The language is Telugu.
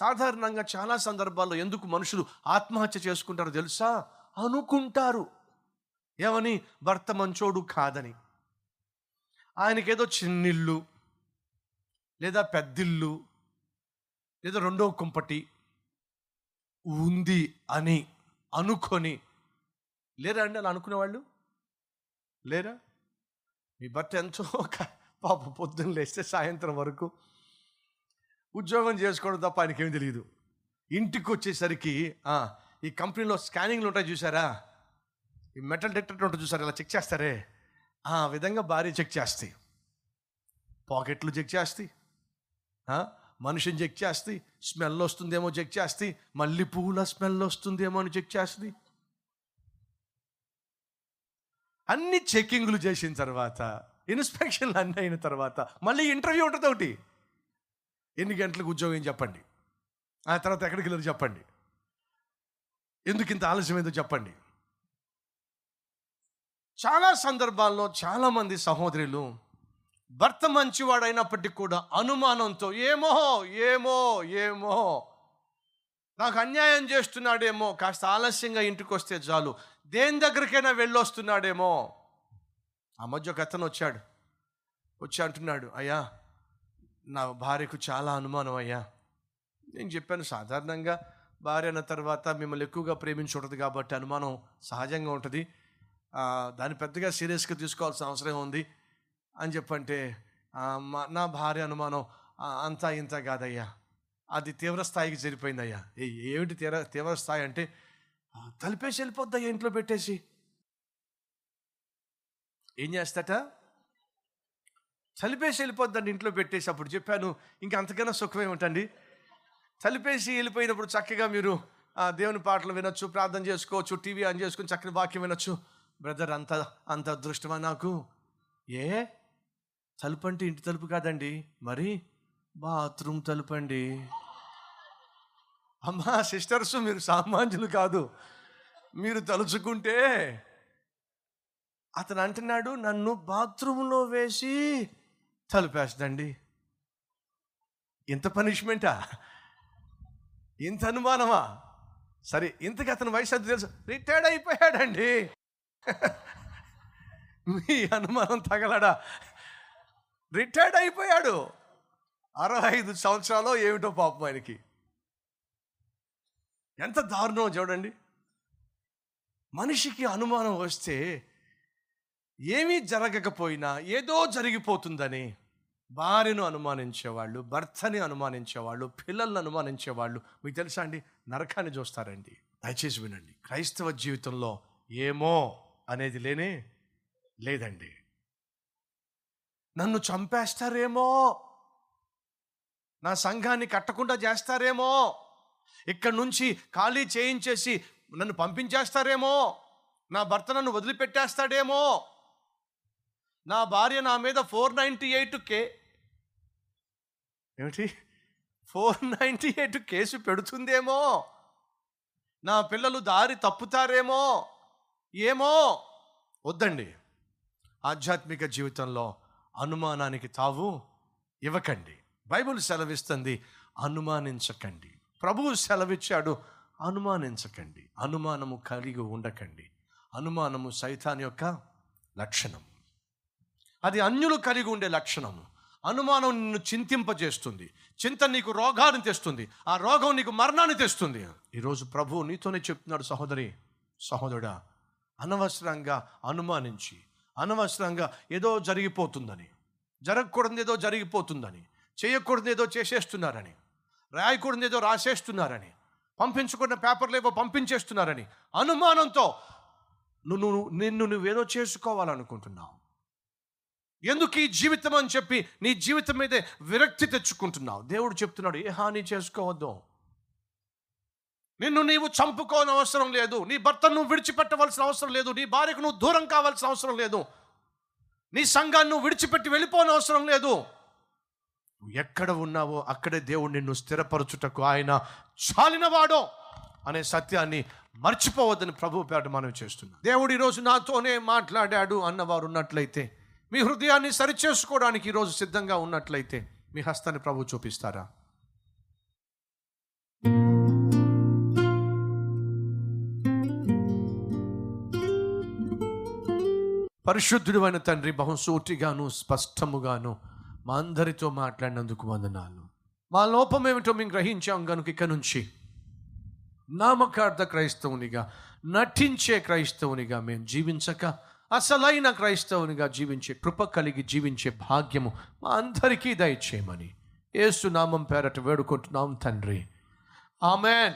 సాధారణంగా చాలా సందర్భాల్లో ఎందుకు మనుషులు ఆత్మహత్య చేసుకుంటారో తెలుసా? అనుకుంటారు. ఏమని? భర్త మంచోడు కాదని. ఆయనకేదో చిన్నిల్లు లేదా పెద్దిల్లు లేదా రెండో కుంపటి ఉంది అని అనుకొని లేరా అండి అలా అనుకునేవాళ్ళు లేరా? మీ భర్త ఎంతో ఒక పాప పొద్దున్న లేస్తే సాయంత్రం వరకు ఉద్యోగం చేసుకోవడం తప్ప ఆయనకేం తెలియదు ఇంటికి వచ్చేసరికి ఈ కంపెనీలో స్కానింగ్లు ఉంటాయి చూసారా ఈ మెటల్ డిటెక్టర్ ఉంటుంది చూసారా ఇలా చెక్ చేస్తారే? ఆ విధంగా భార్య చెక్ చేస్తాయి పాకెట్లు చెక్ చేస్తాయి మనిషిని చెక్ చేస్తాయి స్మెల్ వస్తుందేమో చెక్ చేస్తాయి మళ్ళీ పువ్వుల స్మెల్ వస్తుందేమో అని చెక్ చేస్తుంది అన్ని చెక్కింగ్లు చేసిన తర్వాత ఇన్స్పెక్షన్లు అన్నీ అయిన తర్వాత మళ్ళీ ఇంటర్వ్యూ ఉంటుంది ఒకటి. ఎన్ని గంటలకు ఉద్యోగం చెప్పండి? ఆ తర్వాత ఎక్కడికి వెళ్ళారు చెప్పండి? ఎందుకు ఇంత ఆలస్యం ఏందో చెప్పండి? చాలా సందర్భాల్లో చాలామంది సహోదరులు భర్త మంచివాడైనప్పటికీ కూడా అనుమానంతో ఏమో ఏమో ఏమో నాకు అన్యాయం చేస్తున్నాడేమో కాస్త ఆలస్యంగా ఇంటికి వస్తే చాలు దేని దగ్గరికైనా వెళ్ళొస్తున్నాడేమో. ఆ మధ్య ఒక అతను వచ్చాడు. వచ్చి అంటున్నాడు అయ్యా నా భార్యకు చాలా అనుమానం అయ్యా. నేను చెప్పాను సాధారణంగా భార్య అన్న తర్వాత మిమ్మల్ని ఎక్కువగా ప్రేమించకూడదు కాబట్టి అనుమానం సహజంగా ఉంటుంది. దాన్ని పెద్దగా సీరియస్గా తీసుకోవాల్సిన అవసరం ఉంది అని చెప్పంటే మా- నా భార్య అనుమానం అంతా ఇంత కాదయ్యా. అది తీవ్ర స్థాయికి అయ్యా ఏమిటి తీవ్ర తీవ్ర స్థాయి అంటే తలిపేసి వెళ్ళిపోద్దయ్యా ఇంట్లో పెట్టేసి? ఏం చేస్తాట? చలిపేసి వెళ్ళిపోద్దండి ఇంట్లో పెట్టేసి అప్పుడు చెప్పాను ఇంకా అంతకన్నా సుఖమే ఉంటండి. చలిపేసి వెళ్ళిపోయినప్పుడు చక్కగా మీరు ఆ, దేవుని పాటలు వినొచ్చు ప్రార్థన చేసుకోవచ్చు టీవీ ఆన్ చేసుకుని చక్కని వాక్యం వినొచ్చు. బ్రదర్ అంత అంత అదృష్టమా నాకు? ఏ? తలుపు అంటే ఇంటి తలుపు కాదండి. మరి? బాత్రూమ్ తలుపు అండి. అమ్మా సిస్టర్స్ మీరు సామాన్యులు కాదు. మీరు తలుచుకుంటే అతను అంటున్నాడు నన్ను బాత్రూంలో వేసి తలుపేస్తండి ఇంత పనిష్మెంటా? ఇంత అనుమానమా? సరే ఇంతకు అతని వయసు అది తెలుసు? రిటైర్డ్ అయిపోయాడండి. మీ అనుమానం తగలడా? రిటైర్డ్ అయిపోయాడు. అరవై ఐదు సంవత్సరాలు ఏమిటో పాపం ఆయనకి. ఎంత దారుణం చూడండి. మనిషికి అనుమానం వస్తే ఏమీ జరగకపోయినా ఏదో జరిగిపోతుందని భార్యను అనుమానించేవాళ్ళు భర్తని అనుమానించేవాళ్ళు పిల్లల్ని అనుమానించేవాళ్ళు. మీకు తెలుసా అండి? నరకాన్ని చూస్తారండి. దయచేసి వినండి. క్రైస్తవ జీవితంలో ఏమో అనేది లేనే లేదండి. నన్ను చంపేస్తారేమో? నా సంఘాన్ని కట్టకుండా చేస్తారేమో? ఇక్కడ నుంచి ఖాళీ చేయించేసి నన్ను పంపించేస్తారేమో? నా భర్త నన్ను వదిలిపెట్టేస్తాడేమో? నా భార్య నా మీద ఫోర్ నైంటీ ఎయిట్ కే ఏమిటి? ఫోర్ నైంటీ ఎయిట్ కేసు పెడుతుందేమో? నా పిల్లలు దారి తప్పుతారేమో? ఏమో? వద్దండి. ఆధ్యాత్మిక జీవితంలో అనుమానానికి తావు ఇవ్వకండి. బైబిల్ సెలవిస్తుంది అనుమానించకండి. ప్రభువు సెలవిచ్చాడు అనుమానించకండి. అనుమానము కలిగి ఉండకండి. అనుమానము సైతాన్ యొక్క లక్షణం అది అన్యులు కలిగి ఉండే లక్షణము. అనుమానం నిన్ను చింతింపజేస్తుంది. చింత నీకు రోగాన్ని తెస్తుంది. ఆ రోగం నీకు మరణాన్ని తెస్తుంది. ఈరోజు ప్రభు నీతోనే చెప్తున్నాడు సహోదరి సహోదరుడా అనవసరంగా అనుమానించి అనవసరంగా ఏదో జరిగిపోతుందని జరగకూడదు ఏదో జరిగిపోతుందని చేయకూడదు ఏదో చేసేస్తున్నారని రాయకూడదు ఏదో రాసేస్తున్నారని పంపించుకున్న పేపర్లు ఏవో పంపించేస్తున్నారని అనుమానంతో నువ్వు నువ్వు నిన్ను నువ్వేదో చేసుకోవాలనుకుంటున్నావు. ఎందుకు ఈ జీవితం అని చెప్పి నీ జీవితం మీదే విరక్తి తెచ్చుకుంటున్నావు? దేవుడు చెప్తున్నాడు ఏ హాని చేసుకోవద్దు. నిన్ను నీవు చంపుకోని అవసరం లేదు. నీ భర్తను నువ్వు విడిచిపెట్టవలసిన అవసరం లేదు. నీ భార్యకు నువ్వు దూరం కావాల్సిన అవసరం లేదు. నీ సంఘాన్ని నువ్వు విడిచిపెట్టి వెళ్ళిపోని అవసరం లేదు. నువ్వు ఎక్కడ ఉన్నావో అక్కడే దేవుడు నిన్ను స్థిరపరచుటకు ఆయన చాలినవాడో అనే సత్యాన్ని మర్చిపోవద్దని ప్రభు పేట మనం చేస్తున్నాం దేవుడు ఈరోజు నాతోనే మాట్లాడాడు అన్నవారు ఉన్నట్లయితే మీ హృదయాన్ని సరిచేసుకోవడానికి ఈరోజు సిద్ధంగా ఉన్నట్లయితే మీ హస్తాన్ని ప్రభు చూపిస్తారా? పరిశుద్ధుడు అయిన తండ్రి బహుసూటిగాను స్పష్టముగాను మా అందరితో మాట్లాడినందుకు వందనాలు. మా లోపం ఏమిటో మేము గ్రహించాం కనుక ఇక నుంచి నామకార్థ క్రైస్తవునిగా నటించే క్రైస్తవునిగా మేము జీవించక అసలైన క్రైస్తవునిగా జీవించే కృప కలిగి జీవించే భాగ్యము మా అందరికీ దయచేయమని ఏసు నామం పేరట వేడుకుంటున్నాం తండ్రి. ఆమెన్.